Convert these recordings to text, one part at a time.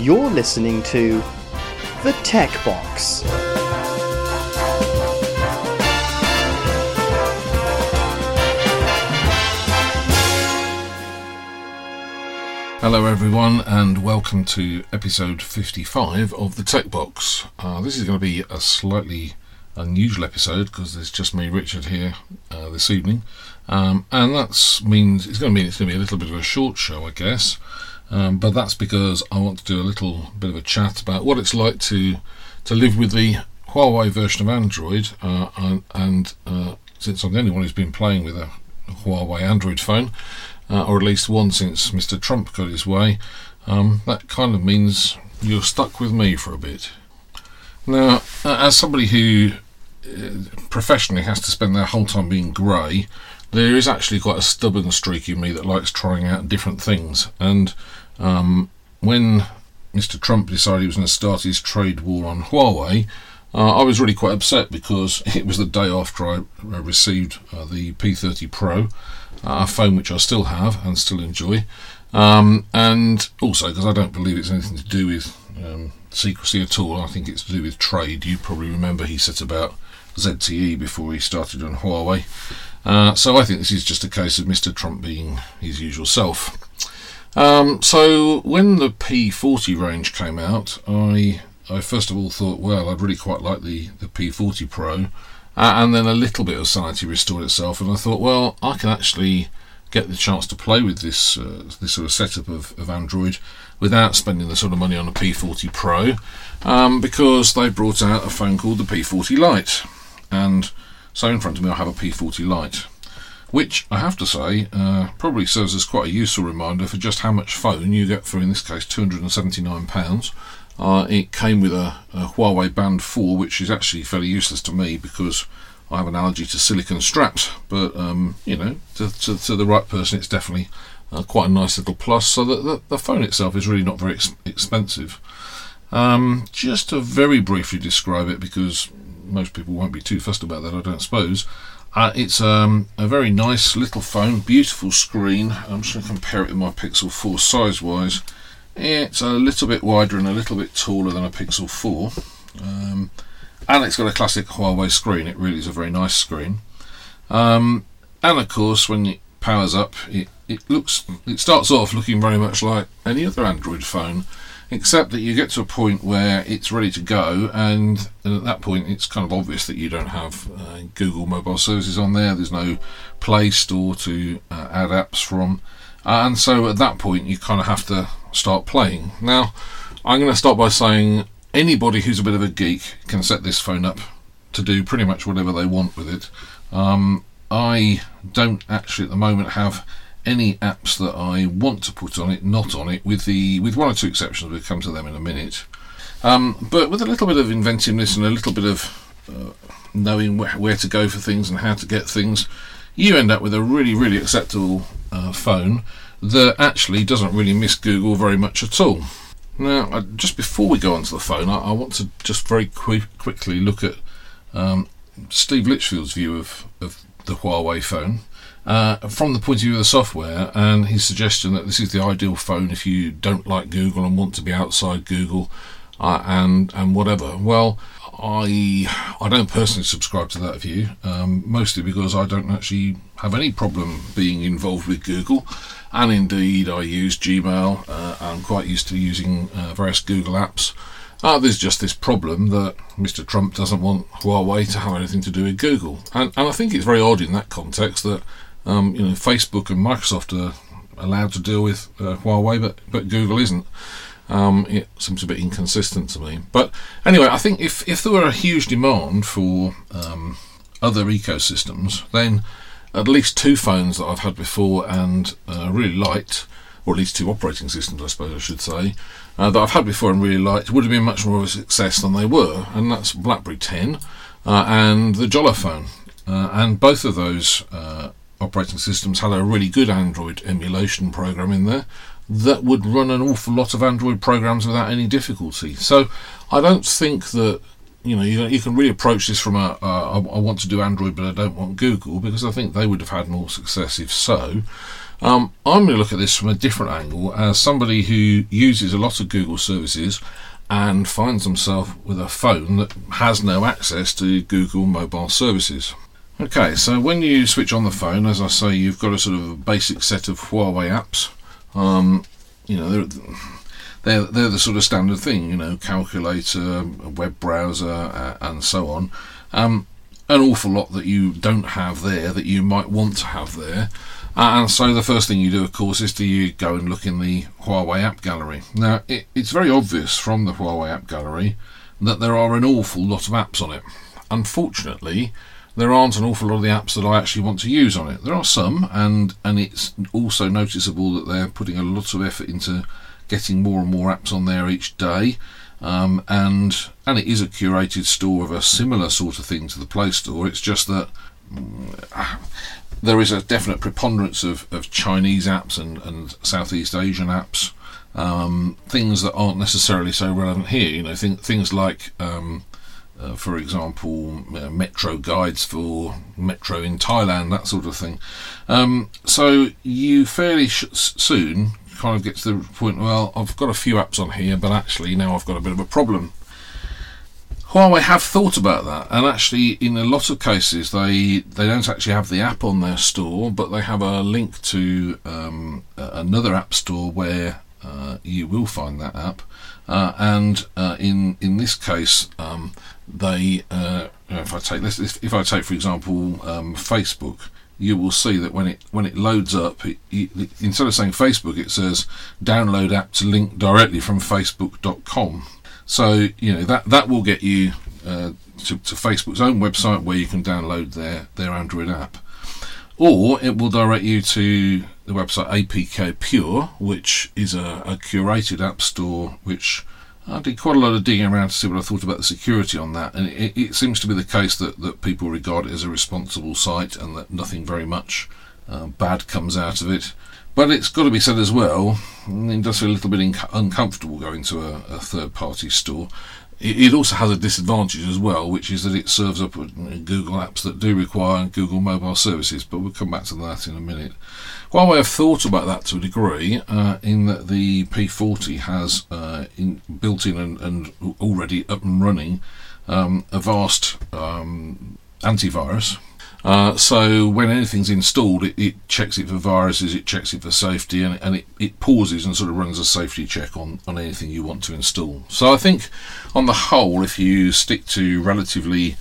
You're listening to The Tech Box. Hello, everyone, and welcome to episode 55 of the Tech Box. Uh, this is going to be a slightly unusual episode because there's just me, Richard, here uh, this evening, um, and that means it's going to mean it's going to be a little bit of a short show, I guess. Um, but that's because I want to do a little bit of a chat about what it's like to to live with the Huawei version of Android, uh, and, and uh, since I'm the only one who's been playing with a Huawei Android phone, uh, or at least one since Mr. Trump got his way, um, that kind of means you're stuck with me for a bit. Now, as somebody who uh, professionally has to spend their whole time being grey, there is actually quite a stubborn streak in me that likes trying out different things, and um, when Mr. Trump decided he was going to start his trade war on Huawei, uh, I was really quite upset because it was the day after I received uh, the P30 Pro, uh, a phone which I still have and still enjoy, um, and also because I don't believe it's anything to do with um, secrecy at all. I think it's to do with trade. You probably remember he set about ZTE before he started on Huawei. Uh, so I think this is just a case of Mr. Trump being his usual self. Um, so when the P40 range came out, I I first of all thought, well, I'd really quite like the, the P40 Pro, uh, and then a little bit of sanity restored itself, and I thought, well, I can actually get the chance to play with this uh, this sort of setup of, of Android without spending the sort of money on a P40 Pro, um, because they brought out a phone called the P40 Lite, and so in front of me I have a P40 Lite which I have to say uh, probably serves as quite a useful reminder for just how much phone you get for, in this case, £279. Uh, it came with a, a, Huawei Band 4, which is actually fairly useless to me because I have an allergy to silicon straps. But, um, you know, to, to, to, the right person, it's definitely uh, quite a nice little plus. So the, the, the, phone itself is really not very ex- expensive. Um, just to very briefly describe it, because most people won't be too fussed about that, I don't suppose. Uh, it's um, a very nice little phone, beautiful screen. I'm just going to compare it with my Pixel 4 size wise. It's a little bit wider and a little bit taller than a Pixel 4. Um, and it's got a classic Huawei screen. It really is a very nice screen. Um, and of course, when it powers up, it, it looks it starts off looking very much like any other Android phone except that you get to a point where it's ready to go, and, at that point it's kind of obvious that you don't have uh, Google mobile services on there. There's no Play Store to uh, add apps from, and so at that point you kind of have to start playing. Now, I'm going to start by saying anybody who's a bit of a geek can set this phone up to do pretty much whatever they want with it. Um, I don't actually at the moment have any apps that I want to put on it not on it, with the with one or two exceptions. We'll come to them in a minute. Um, but with a little bit of inventiveness and a little bit of uh, knowing wh- where to go for things and how to get things, you end up with a really, really acceptable uh, phone that actually doesn't really miss Google very much at all. Now, uh, just before we go onto the phone, I, I want to just very qu- quickly look at um, Steve Litchfield's view of, of the Huawei phone uh, from the point of view of the software and his suggestion that this is the ideal phone if you don't like Google and want to be outside Google uh, and and whatever. Well, I I don't personally subscribe to that view, um, mostly because I don't actually have any problem being involved with Google, and indeed I use Gmail. Uh, I'm quite used to using uh, various Google apps. Uh, there's just this problem that Mr. Trump doesn't want Huawei to have anything to do with Google, and, and I think it's very odd in that context that um, you know, Facebook and Microsoft are allowed to deal with uh, Huawei, but but Google isn't. Um, it seems a bit inconsistent to me. But anyway, I think if if there were a huge demand for um, other ecosystems, then at least two phones that I've had before and uh, really liked, or at least two operating systems, I suppose I should say, uh, that I've had before and really liked, would have been much more of a success than they were, and that's BlackBerry 10 uh, and the Jollaphone. Uh, and both of those uh, operating systems had a really good Android emulation program in there that would run an awful lot of Android programs without any difficulty. So I don't think that you know you, you can really approach this from a I, want to do Android but I don't want Google because I think they would have had more success if so. Um, I'm going to look at this from a different angle as somebody who uses a lot of Google services and finds himself with a phone that has no access to Google mobile services. Okay, so when you switch on the phone, as I say, you've got a sort of a basic set of Huawei apps. Um, you know, they're, they're, they're the sort of standard thing, you know, calculator, web browser, uh, and so on. Um, an awful lot that you don't have there that you might want to have there. Uh, and so the first thing you do, of course, is to you go and look in the Huawei app gallery. Now, it, it's very obvious from the Huawei app gallery that there are an awful lot of apps on it. Unfortunately, there aren't an awful lot of the apps that I actually want to use on it. There are some, and and it's also noticeable that they're putting a lot of effort into getting more and more apps on there each day. Um, and and it is a curated store of a similar sort of thing to the Play Store. It's just that mm, there is a definite preponderance of, of Chinese apps and, and Southeast Asian apps, um, things that aren't necessarily so relevant here. You know, th- things like um, uh, for example, uh, metro guides for metro in Thailand, that sort of thing. Um, so you fairly sh- soon kind of get to the point, well, I've got a few apps on here, but actually now I've got a bit of a problem. Huawei have thought about that, and actually, in a lot of cases, they they don't actually have the app on their store, but they have a link to um, another app store where uh, you will find that app. Uh, and uh, in in this case, um, they uh, if I take this if, I take for example um, Facebook you will see that when it when it loads up it, it, instead of saying Facebook it says download app to link directly from facebook.com so you know that that will get you uh, to, to, Facebook's own website where you can download their their Android app. Or it will direct you to the website APK Pure which is a, a curated app store which I did quite a lot of digging around to see what I thought about the security on that, and it, it seems to be the case that, that people regard it as a responsible site and that nothing very much uh, bad comes out of it. But it's got to be said as well, it does feel a little bit inc- uncomfortable going to a, a third party store. It, it, also has a disadvantage as well, which is that it serves up Google apps that do require Google mobile services, but we'll come back to that in a minute. Huawei have thought about that to a degree, uh, in that the P40 has uh, in, built in and, and, already up and running um, Avast um, antivirus. Uh, so when anything's installed, it, it, checks it for viruses, it checks it for safety, and, and it, it, pauses and sort of runs a safety check on, on anything you want to install. So I think, on the whole, if you stick to relatively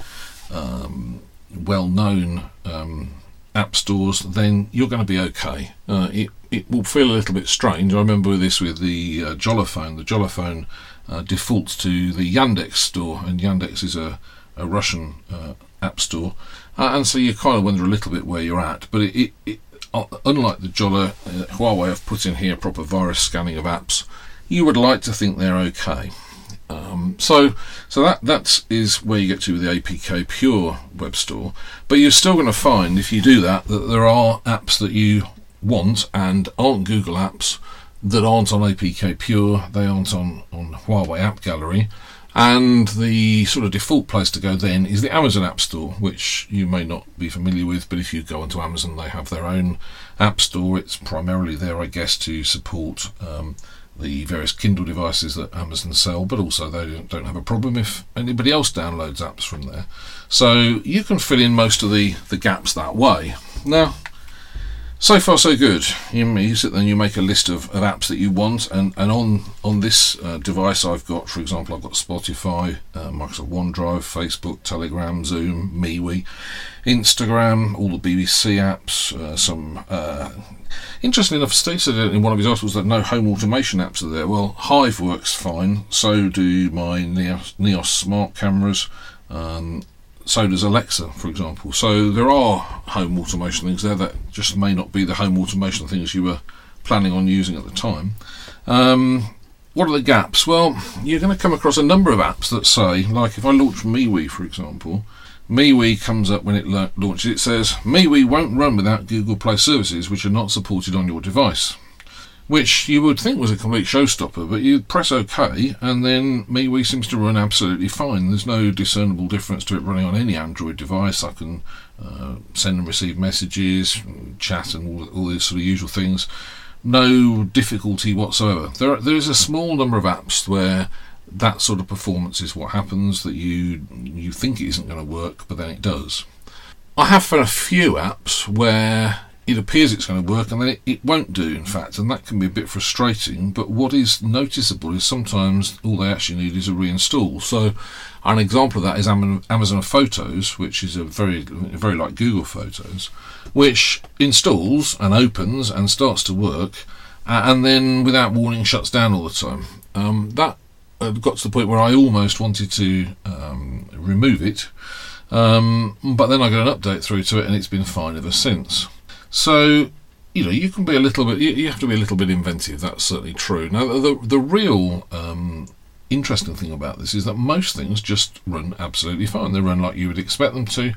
um, well-known um, app stores, then you're going to be okay. Uh, it, it will feel a little bit strange. I remember this with the uh, Jollaphone. The Jollaphone uh, defaults to the Yandex store, and Yandex is a, a Russian uh, app store, uh, and so you kind of wonder a little bit where you're at. But it, it, uh, unlike the Jolla, Huawei have put in here proper virus scanning of apps, you would like to think they're okay. Um, so, so that that is where you get to with the APK Pure web store. But you're still going to find, if you do that, that there are apps that you want and aren't Google apps that aren't on APK Pure. They aren't on on Huawei App Gallery. And the sort of default place to go then is the Amazon App Store, which you may not be familiar with, but if you go onto Amazon, they have their own app store. It's primarily there, I guess, to support um, the various Kindle devices that Amazon sell, but also they don't have a problem if anybody else downloads apps from there. So you can fill in most of the, the gaps that way. Now, so far so good. You, you sit there and you make a list of, of apps that you want, and, and on on this uh, device I've got, for example, I've got Spotify, uh, Microsoft OneDrive, Facebook, Telegram, Zoom, MeWe, Instagram, all the BBC apps, uh, some. Uh, interesting enough, Steve said in one of his articles that no home automation apps are there. Well, Hive works fine. So do my Neos, Neos smart cameras. Um, so does Alexa, for example. So there are home automation things there that just may not be the home automation things you were planning on using at the time. Um, what are the gaps? Well, you're going to come across a number of apps that say, like if I launch MeWe, for example, MeWe comes up when it la- launches. It says MeWe won't run without Google Play services, which are not supported on your device. which you would think was a complete showstopper, but you press OK, and then MeWe seems to run absolutely fine. There's no discernible difference to it running on any Android device. I can uh, send and receive messages, chat, and all, all these sort of usual things. No difficulty whatsoever. There, there is a small number of apps where that sort of performance is what happens. That you you think it isn't going to work, but then it does. I have found a few apps where it appears it's going to work and then it, it won't do, in fact, and that can be a bit frustrating. But what is noticeable is sometimes all they actually need is a reinstall. So, an example of that is Amazon Photos, which is a very, very like Google Photos, which installs and opens and starts to work, and then without warning shuts down all the time. Um, that uh, got to the point where I almost wanted to um, remove it. Um, but then I got an update through to it, and it's been fine ever since. So, you know, you can be a little bit, you, have to be a little bit inventive. That's certainly true. Now, the the real um, interesting thing about this is that most things just run absolutely fine. They run like you would expect them to.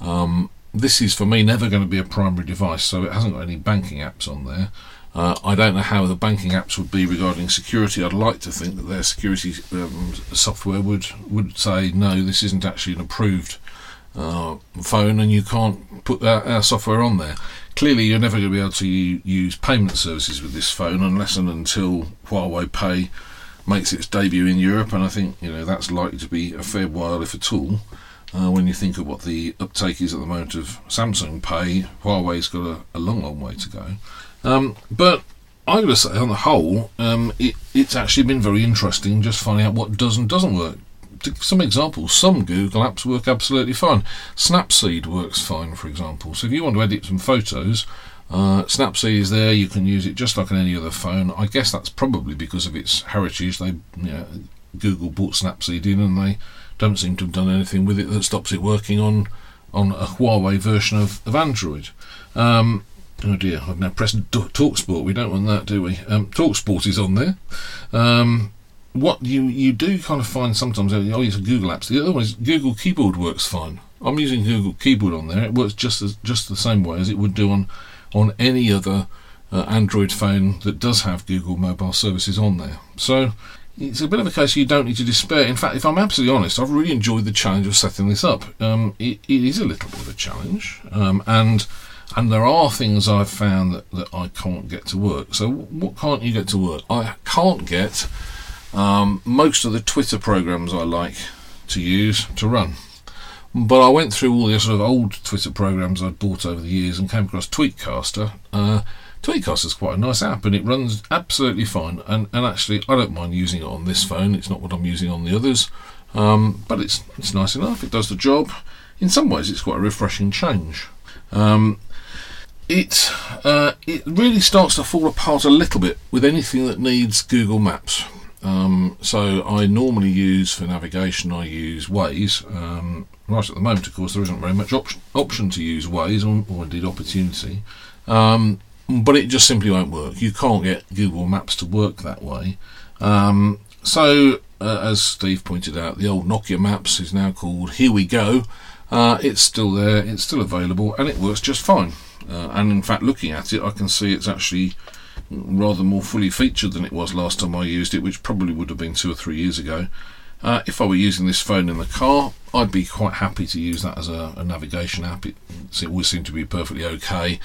Um, this is for me never going to be a primary device, so it hasn't got any banking apps on there. Uh, I don't know how the banking apps would be regarding security. I'd like to think that their security um, software would would say no, this isn't actually an approved uh, phone, and you can't put our, our software on there clearly you're never going to be able to use payment services with this phone unless and until Huawei Pay makes its debut in Europe, and I think you know that's likely to be a fair while, if at all. Uh, when you think of what the uptake is at the moment of Samsung Pay, Huawei's got a, a long, long way to go. Um, but going to say, on the whole, um, it, it's actually been very interesting just finding out what does and doesn't work To give some examples, some Google apps work absolutely fine. Snapseed works fine, for example. So if you want to edit some photos, uh, Snapseed is there. You can use it just like on any other phone. I guess that's probably because of its heritage. They, you know, Google bought Snapseed in, and they don't seem to have done anything with it that stops it working on on a Huawei version of, of Android. Um, oh dear, I've now pressed TalkSport. We don't want that, do we? Um, TalkSport is on there. Um, what you you do kind of find sometimes oh it's Google apps. The other one is Google Keyboard works fine. I'm using Google Keyboard on there. It works just as just the same way as it would do on on any other uh, Android phone that does have Google mobile services on there. So it's a bit of a case you don't need to despair. In fact, if I'm absolutely honest, I've really enjoyed the challenge of setting this up. Um, it, it is a little bit of a challenge, um, and and there are things I've found that, that I can't get to work. So what can't you get to work? I can't get um, most of the Twitter programs I like to use to run. But I went through all the sort of old Twitter programs I'd bought over the years and came across Tweetcaster. Uh, Tweetcaster is quite a nice app and it runs absolutely fine. And, and actually, I don't mind using it on this phone. It's not what I'm using on the others, um, but it's it's nice enough. It does the job. In some ways, it's quite a refreshing change. Um, it uh, it really starts to fall apart a little bit with anything that needs Google Maps. Um, so I normally use for navigation, I use Waze. Um, right at the moment, of course, there isn't very much option, to use Waze, or, or indeed opportunity. Um, but it just simply won't work. You can't get Google Maps to work that way. Um, so, uh, as Steve pointed out, the old Nokia Maps is now called Here We Go. Uh, it's still there, it's still available, and it works just fine. Uh, and in fact, looking at it, I can see it's actually rather more fully featured than it was last time I used it, which probably would have been two or three years ago. Uh, if I were using this phone in the car, I'd be quite happy to use that as a, a navigation app. It, it always seemed to be perfectly okay.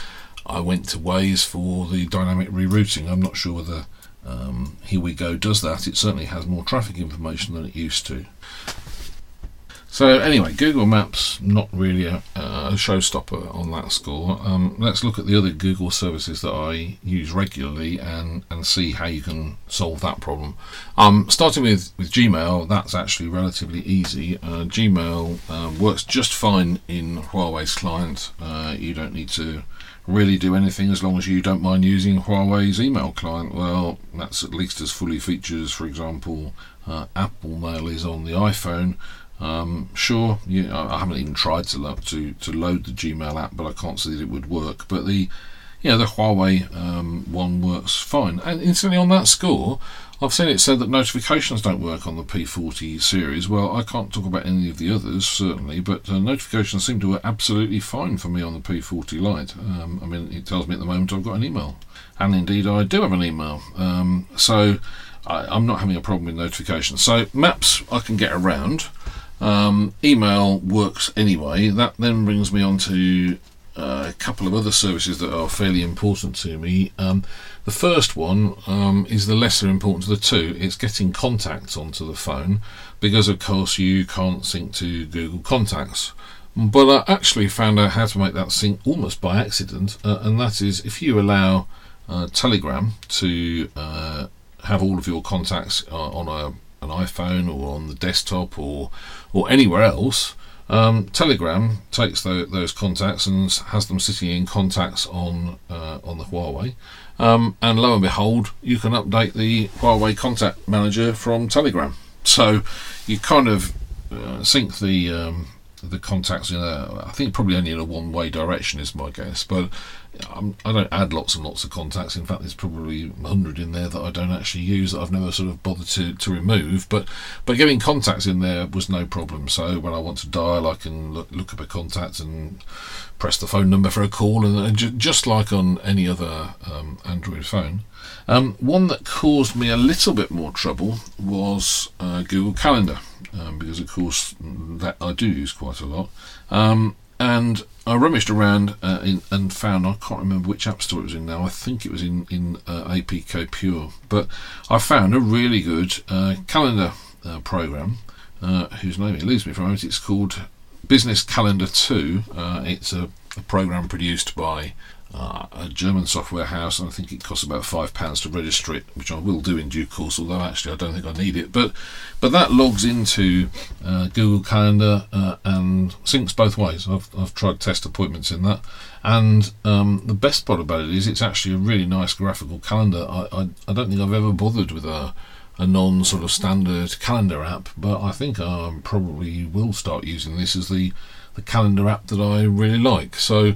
I went to Waze for the dynamic rerouting. I'm not sure whether um, Here We Go does that. It certainly has more traffic information than it used to. So anyway, Google Maps not really a, a showstopper on that score. Um, let's look at the other Google services that I use regularly and, and see how you can solve that problem. Um, starting with, with Gmail, that's actually relatively easy. Uh, Gmail uh, works just fine in Huawei's client. Uh, you don't need to really do anything as long as you don't mind using Huawei's email client. Well, that's at least as fully featured as, for example, uh, Apple Mail is on the iPhone. Um, sure, you, I haven't even tried to, lo- to to load the Gmail app, but I can't see that it would work. But the yeah, the Huawei um, one works fine. And instantly on that score, I've seen it said that notifications don't work on the P40 series. Well, I can't talk about any of the others, certainly, but uh, notifications seem to work absolutely fine for me on the P40 Lite. Um, I mean, it tells me at the moment I've got an email. And indeed, I do have an email. Um, so I, am not having a problem with notifications. So maps I can get around. Um, email works anyway. That then brings me on to uh, a couple of other services that are fairly important to me. Um, the first one um, is the lesser important of the two. It's getting contacts onto the phone because, of course, you can't sync to Google Contacts. But I actually found out how to make that sync almost by accident, uh, and that is if you allow uh, Telegram to uh, have all of your contacts uh, on a, an iPhone or on the desktop or or anywhere else, um, Telegram takes the, those contacts and has them sitting in contacts on uh, on the Huawei, um, and lo and behold, you can update the Huawei Contact Manager from Telegram. So you kind of uh, sync the um, the contacts in a, I think probably only in a one way direction is my guess, but I'm, I do not add lots and lots of contacts. In fact, there's probably 100 in there that I don't actually use that I've never sort of bothered to, to remove. But but getting contacts in there was no problem. So when I want to dial, I can look, look up a contact and press the phone number for a call, and, and j- just like on any other um, Android phone. Um, one that caused me a little bit more trouble was uh, Google Calendar, um, because of course that I do use quite a lot. Um, and I rummaged around uh, in, and found I can't remember which app store it was in now. I think it was in in uh, APK Pure, but I found a really good uh, calendar uh, program uh, whose name eludes me for a moment. It's called Business Calendar Two. It's a, a, program produced by uh, a German software house, and I think it costs about five pounds to register it, which I will do in due course. Although actually I don't think I need it, but but that logs into uh, Google Calendar uh, and syncs both ways. I've I've tried test appointments in that, and um, the best part about it is it's actually a really nice graphical calendar. I I, I don't think I've ever bothered with a a non sort of standard calendar app, but I think I probably will start using this as the the calendar app that I really like. So.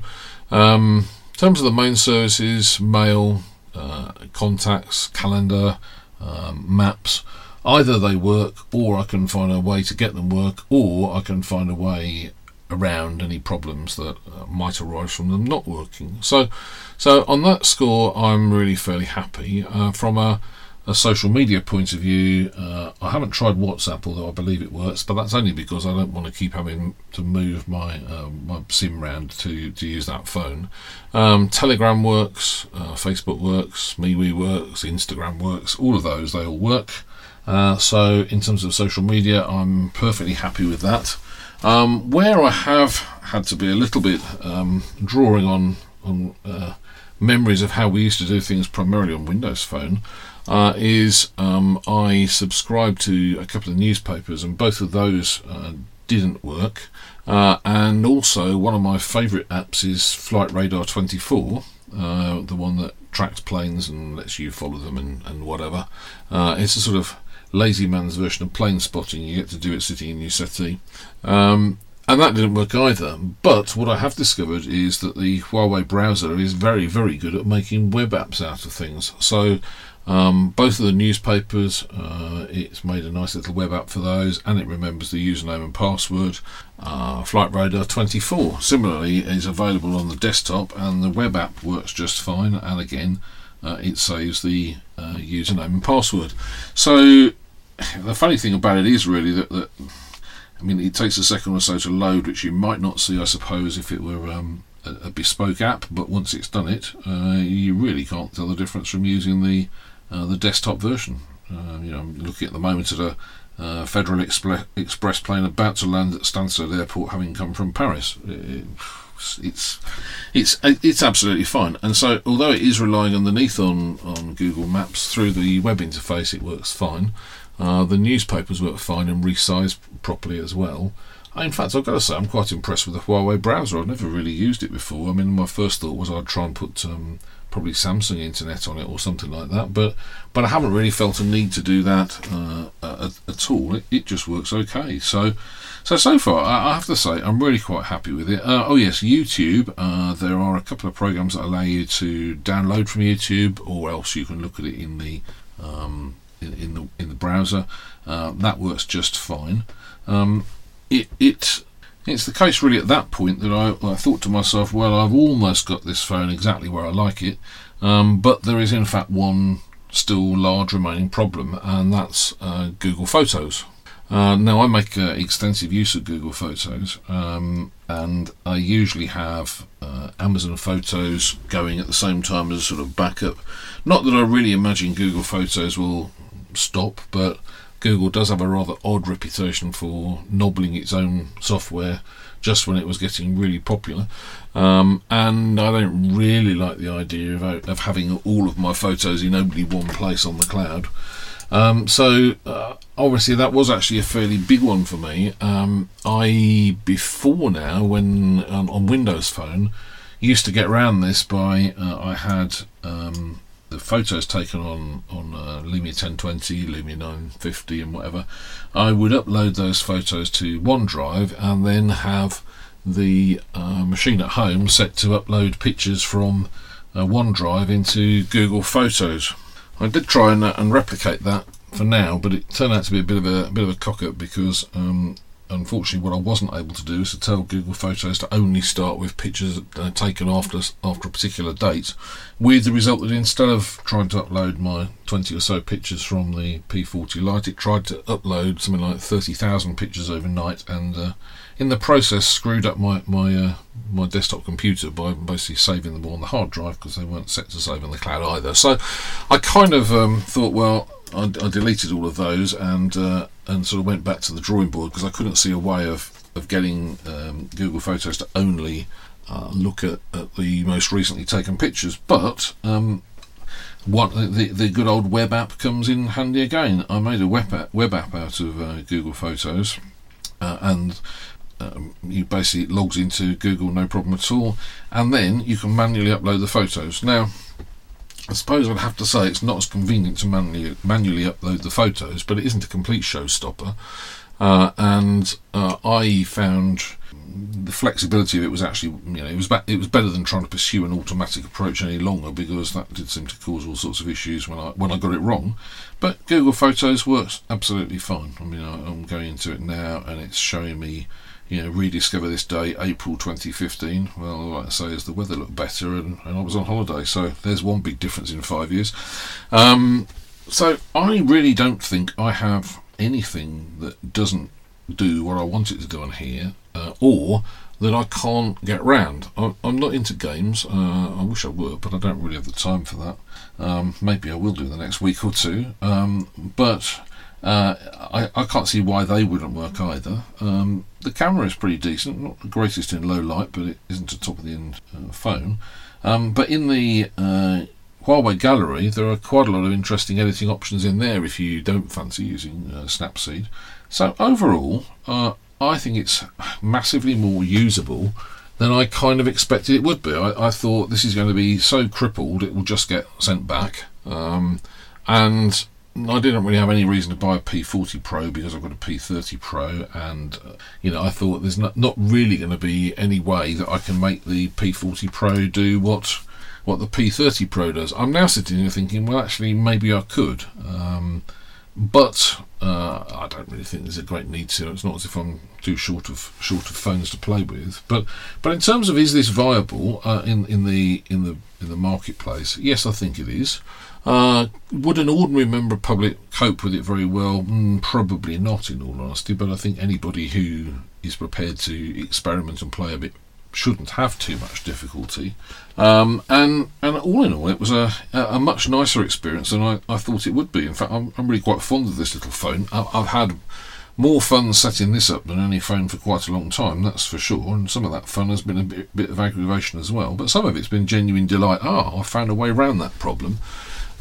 Um, in terms of the main services, mail, uh, contacts, calendar, um, maps, either they work or I can find a way to get them work or I can find a way around any problems that uh, might arise from them not working. So, so on that score, I'm really fairly happy. Uh, from a a social media point of view, uh, I haven't tried WhatsApp, although I believe it works, but that's only because I don't want to keep having to move my uh, my SIM round to, to use that phone. Um, Telegram works, uh, Facebook works, MeWe works, Instagram works, all of those, they all work. Uh, so, in terms of social media, I'm perfectly happy with that. Um, where I have had to be a little bit um, drawing on, on uh, memories of how we used to do things primarily on Windows Phone uh, is um, I subscribed to a couple of newspapers, and both of those uh, didn't work. Uh, and also, one of my favourite apps is Flight Radar 24, uh, the one that tracks planes and lets you follow them and, and whatever. Uh, it's a sort of lazy man's version of plane spotting. You get to do it sitting in your settee. Um, and that didn't work either. But what I have discovered is that the Huawei browser is very, very good at making web apps out of things. So um, both of the newspapers, uh, it's made a nice little web app for those, and it remembers the username and password. Uh, Flight Radar 24 similarly is available on the desktop, and the web app works just fine. And again, uh, it saves the uh, username and password. So the funny thing about it is really that, that I mean, it takes a second or so to load, which you might not see, I suppose, if it were um, a, a, bespoke app. But once it's done it, uh, you really can't tell the difference from using the uh, the desktop version. Uh, you know, I'm looking at the moment at a uh, Federal Expre- Express plane about to land at Stansted Airport, having come from Paris. It, it's it's it's absolutely fine. And so, although it is relying underneath on on Google Maps through the web interface, it works fine. Uh, the newspapers work fine and resize properly as well. In fact, I've got to say, I'm quite impressed with the Huawei browser. I've never really used it before. I mean, my first thought was I'd try and put um, probably Samsung Internet on it or something like that, but but I haven't really felt a need to do that uh, at, at, all. It, it, just works okay. So so so far, I, I have to say, I'm really quite happy with it. Uh, oh yes, YouTube. Uh, there are a couple of programs that allow you to download from YouTube, or else you can look at it in the um, in, in, the in the browser. Uh, that works just fine. Um, it it it's the case really at that point that I, I, thought to myself, well, I've almost got this phone exactly where I like it, um, but there is in fact one still large remaining problem, and that's uh, Google Photos. Uh, now, I make uh, extensive use of Google Photos, um, and I usually have uh, Amazon Photos going at the same time as a sort of backup. Not that I really imagine Google Photos will stop, but Google does have a rather odd reputation for nobbling its own software just when it was getting really popular. Um, and I don't really like the idea of, of having all of my photos in only one place on the cloud. Um, so uh, obviously that was actually a fairly big one for me. Um, I before now, when um, on Windows Phone, used to get around this by uh, I had um, the photos taken on on uh, Lumia 1020, Lumia 950, and whatever, I would upload those photos to OneDrive and then have the uh, machine at home set to upload pictures from uh, OneDrive into Google Photos. I did try and, uh, and replicate that for now, but it turned out to be a bit of a, a bit of a cock up because um, unfortunately, what I wasn't able to do is to tell Google Photos to only start with pictures taken after after a particular date, with the result that instead of trying to upload my 20 or so pictures from the P40 Lite, it tried to upload something like 30,000 pictures overnight, and uh, in the process screwed up my my uh, my desktop computer by basically saving them all on the hard drive because they weren't set to save on the cloud either. So I kind of um, thought, well, I, I, deleted all of those and uh, and sort of went back to the drawing board because I couldn't see a way of of getting um, Google Photos to only uh, look at, at, the most recently taken pictures. But um, what the the good old web app comes in handy again. I made a web app, web app out of uh, Google Photos, uh, and um, you basically logs into Google no problem at all, and then you can manually upload the photos. Now I suppose I'd have to say it's not as convenient to manually, manually upload the photos, but it isn't a complete showstopper. Uh, and uh, I found the flexibility of it was actually, you know, it was ba- it was better than trying to pursue an automatic approach any longer because that did seem to cause all sorts of issues when I when I got it wrong. But Google Photos works absolutely fine. I mean, I, I'm going into it now and it's showing me you know, rediscover this day, April 2015. Well, like I say, is the weather looked better and, and I was on holiday, so there's one big difference in five years. Um, so I really don't think I have anything that doesn't do what I want it to do on here, uh, or that I can't get round. I, am not into games. Uh, I wish I were, but I don't really have the time for that. Um, maybe I will do the next week or two. Um, but uh, I, I can't see why they wouldn't work either. Um, the camera is pretty decent, not the greatest in low light, but it isn't a top of the end uh, phone. Um, but in the uh, Huawei Gallery, there are quite a lot of interesting editing options in there if you don't fancy using uh, Snapseed. So overall, uh, I think it's massively more usable than I kind of expected it would be. I, I, thought this is going to be so crippled it will just get sent back. Um, and I didn't really have any reason to buy a P40 Pro because I've got a P30 Pro, and uh, you know I thought there's not not really going to be any way that I can make the P40 Pro do what what the P30 Pro does. I'm now sitting here thinking, well, actually, maybe I could, um, but uh, I don't really think there's a great need to. It's not as if I'm too short of short of phones to play with. But but in terms of is this viable uh, in in the in the in the marketplace? Yes, I think it is. Uh, would an ordinary member of public cope with it very well? Mm, probably not, in all honesty. But I think anybody who is prepared to experiment and play a bit shouldn't have too much difficulty. Um, and and all in all, it was a, a much nicer experience than I, I thought it would be. In fact, I'm, I'm really quite fond of this little phone. I, I've had more fun setting this up than any phone for quite a long time, that's for sure. And some of that fun has been a bit, bit of aggravation as well. But some of it's been genuine delight. Ah, I found a way around that problem.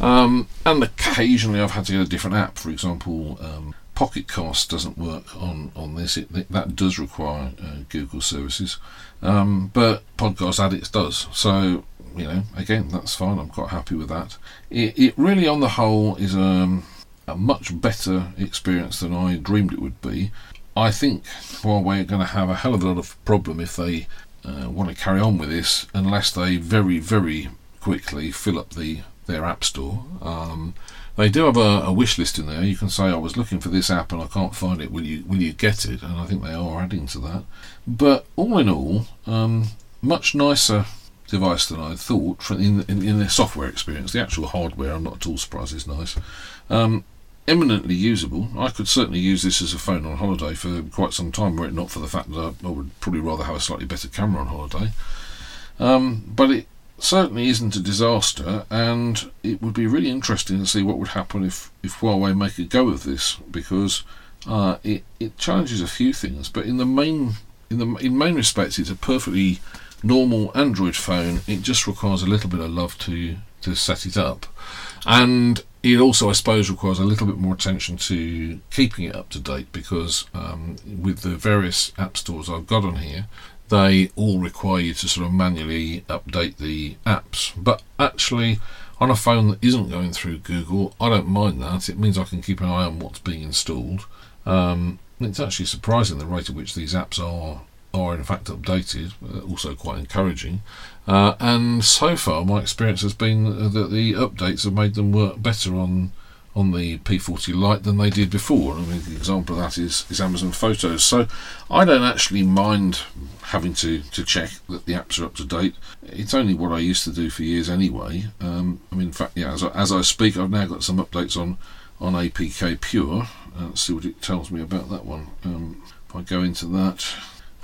Um, and occasionally I've had to get a different app. For example, um, Pocket Cast doesn't work on, on this. It, that does require uh, Google services, um, but Podcast Addicts does. So you know, again, that's fine. I'm quite happy with that. It, it really, on the whole, is um, a much better experience than I dreamed it would be. I think Huawei are going to have a hell of a lot of problem if they uh, want to carry on with this, unless they very, very quickly fill up the their app store. Um, they do have a, a, wish list in there. You can say, "I was looking for this app and I can't find it. Will you will you get it?" And I think they are adding to that. But all in all, um, much nicer device than I thought in, in, in software experience. The actual hardware, I'm not at all surprised, is nice. Um, eminently usable. I could certainly use this as a phone on holiday for quite some time, were it not for the fact that I, I would probably rather have a slightly better camera on holiday. Um, but it certainly isn't a disaster, and it would be really interesting to see what would happen if, if Huawei make a go of this, because uh, it, it challenges a few things, but in the main in the in main respects, it's a perfectly normal Android phone, it just requires a little bit of love to to set it up, and it also, I suppose, requires a little bit more attention to keeping it up to date because um, with the various app stores I've got on here, they all require you to sort of manually update the apps. But actually, on a phone that isn't going through Google, I don't mind that. It means I can keep an eye on what's being installed. Um, it's actually surprising the rate at which these apps are are in fact updated, uh, also quite encouraging. Uh, and so far, my experience has been that the updates have made them work better on on the P40 Lite than they did before. I mean, the example of that is, is Amazon Photos. So I don't actually mind having to, to check that the apps are up to date. It's only what I used to do for years anyway. Um, I mean, in fact, yeah, as I, as I speak, I've now got some updates on on APK Pure. Uh, let's see what it tells me about that one. Um, if I go into that.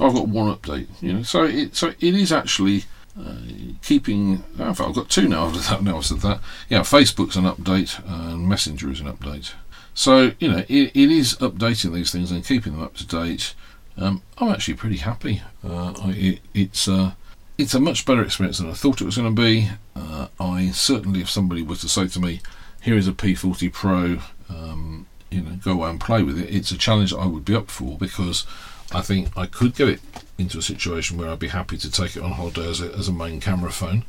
I've got one update, you know. So it so it is actually uh, keeping. I've got two now after that. Now I said that. Yeah, Facebook's an update and Messenger is an update. So you know it, it is updating these things and keeping them up to date. Um, I'm actually pretty happy. Uh, it, it's uh, it's a much better experience than I thought it was going to be. Uh, I certainly, if somebody were to say to me, "Here is a P40 Pro," um, you know, go away and play with it. It's a challenge I would be up for because I think I could get it into a situation where I'd be happy to take it on holiday as a, as a main camera phone.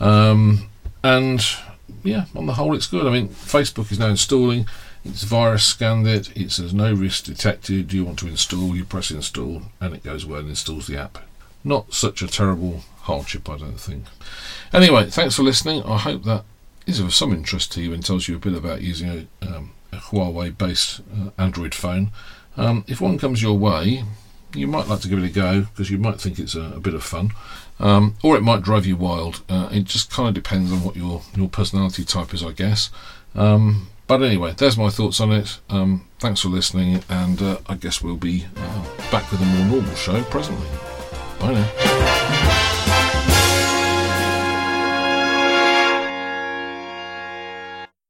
Um, and yeah, on the whole, it's good. I mean, Facebook is now installing. It's virus scanned it. It says no risk detected. Do you want to install? You press install, and it goes away and installs the app. Not such a terrible hardship, I don't think. Anyway, thanks for listening. I hope that is of some interest to you and tells you a bit about using a, um, a Huawei-based uh, Android phone. Um, if one comes your way, you might like to give it a go because you might think it's a, a bit of fun, um, or it might drive you wild. Uh, it just kind of depends on what your your personality type is, I guess. Um, but anyway, there's my thoughts on it. Um, thanks for listening, and uh, I guess we'll be uh, back with a more normal show presently. Bye now.